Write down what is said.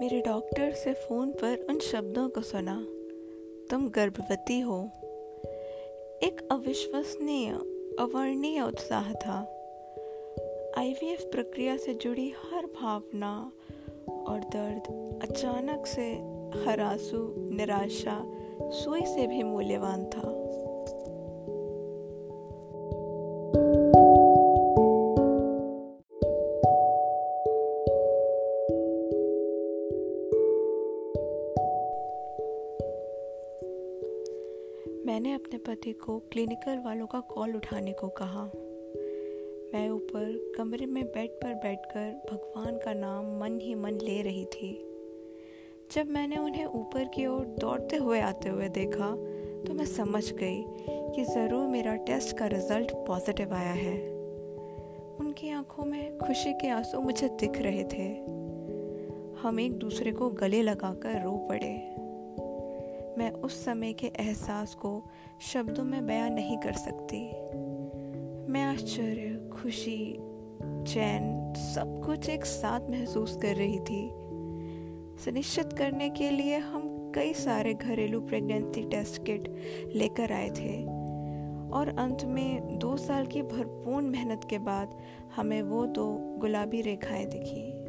मेरे डॉक्टर से फ़ोन पर उन शब्दों को सुना। तुम गर्भवती हो। एक अविश्वसनीय अवर्णीय उत्साह था। आईवीएफ प्रक्रिया से जुड़ी हर भावना और दर्द अचानक से हर आँसू निराशा, सुई से भी मूल्यवान था। मैंने अपने पति को क्लिनिकल वालों का कॉल उठाने को कहा। मैं ऊपर कमरे में बेड पर बैठकर भगवान का नाम मन ही मन ले रही थी। जब मैंने उन्हें ऊपर की ओर दौड़ते हुए आते हुए देखा तो मैं समझ गई कि ज़रूर मेरा टेस्ट का रिज़ल्ट पॉजिटिव आया है। उनकी आँखों में खुशी के आँसू मुझे दिख रहे थे। हम एक दूसरे को गले लगाकर रो पड़े। मैं उस समय के एहसास को शब्दों में बयान नहीं कर सकती। मैं आश्चर्य, खुशी, चैन, सब कुछ एक साथ महसूस कर रही थी। सुनिश्चित करने के लिए हम कई सारे घरेलू प्रेगनेंसी टेस्ट किट लेकर आए थे और अंत में दो साल की भरपूर मेहनत के बाद हमें वो दो गुलाबी रेखाएँ दिखी।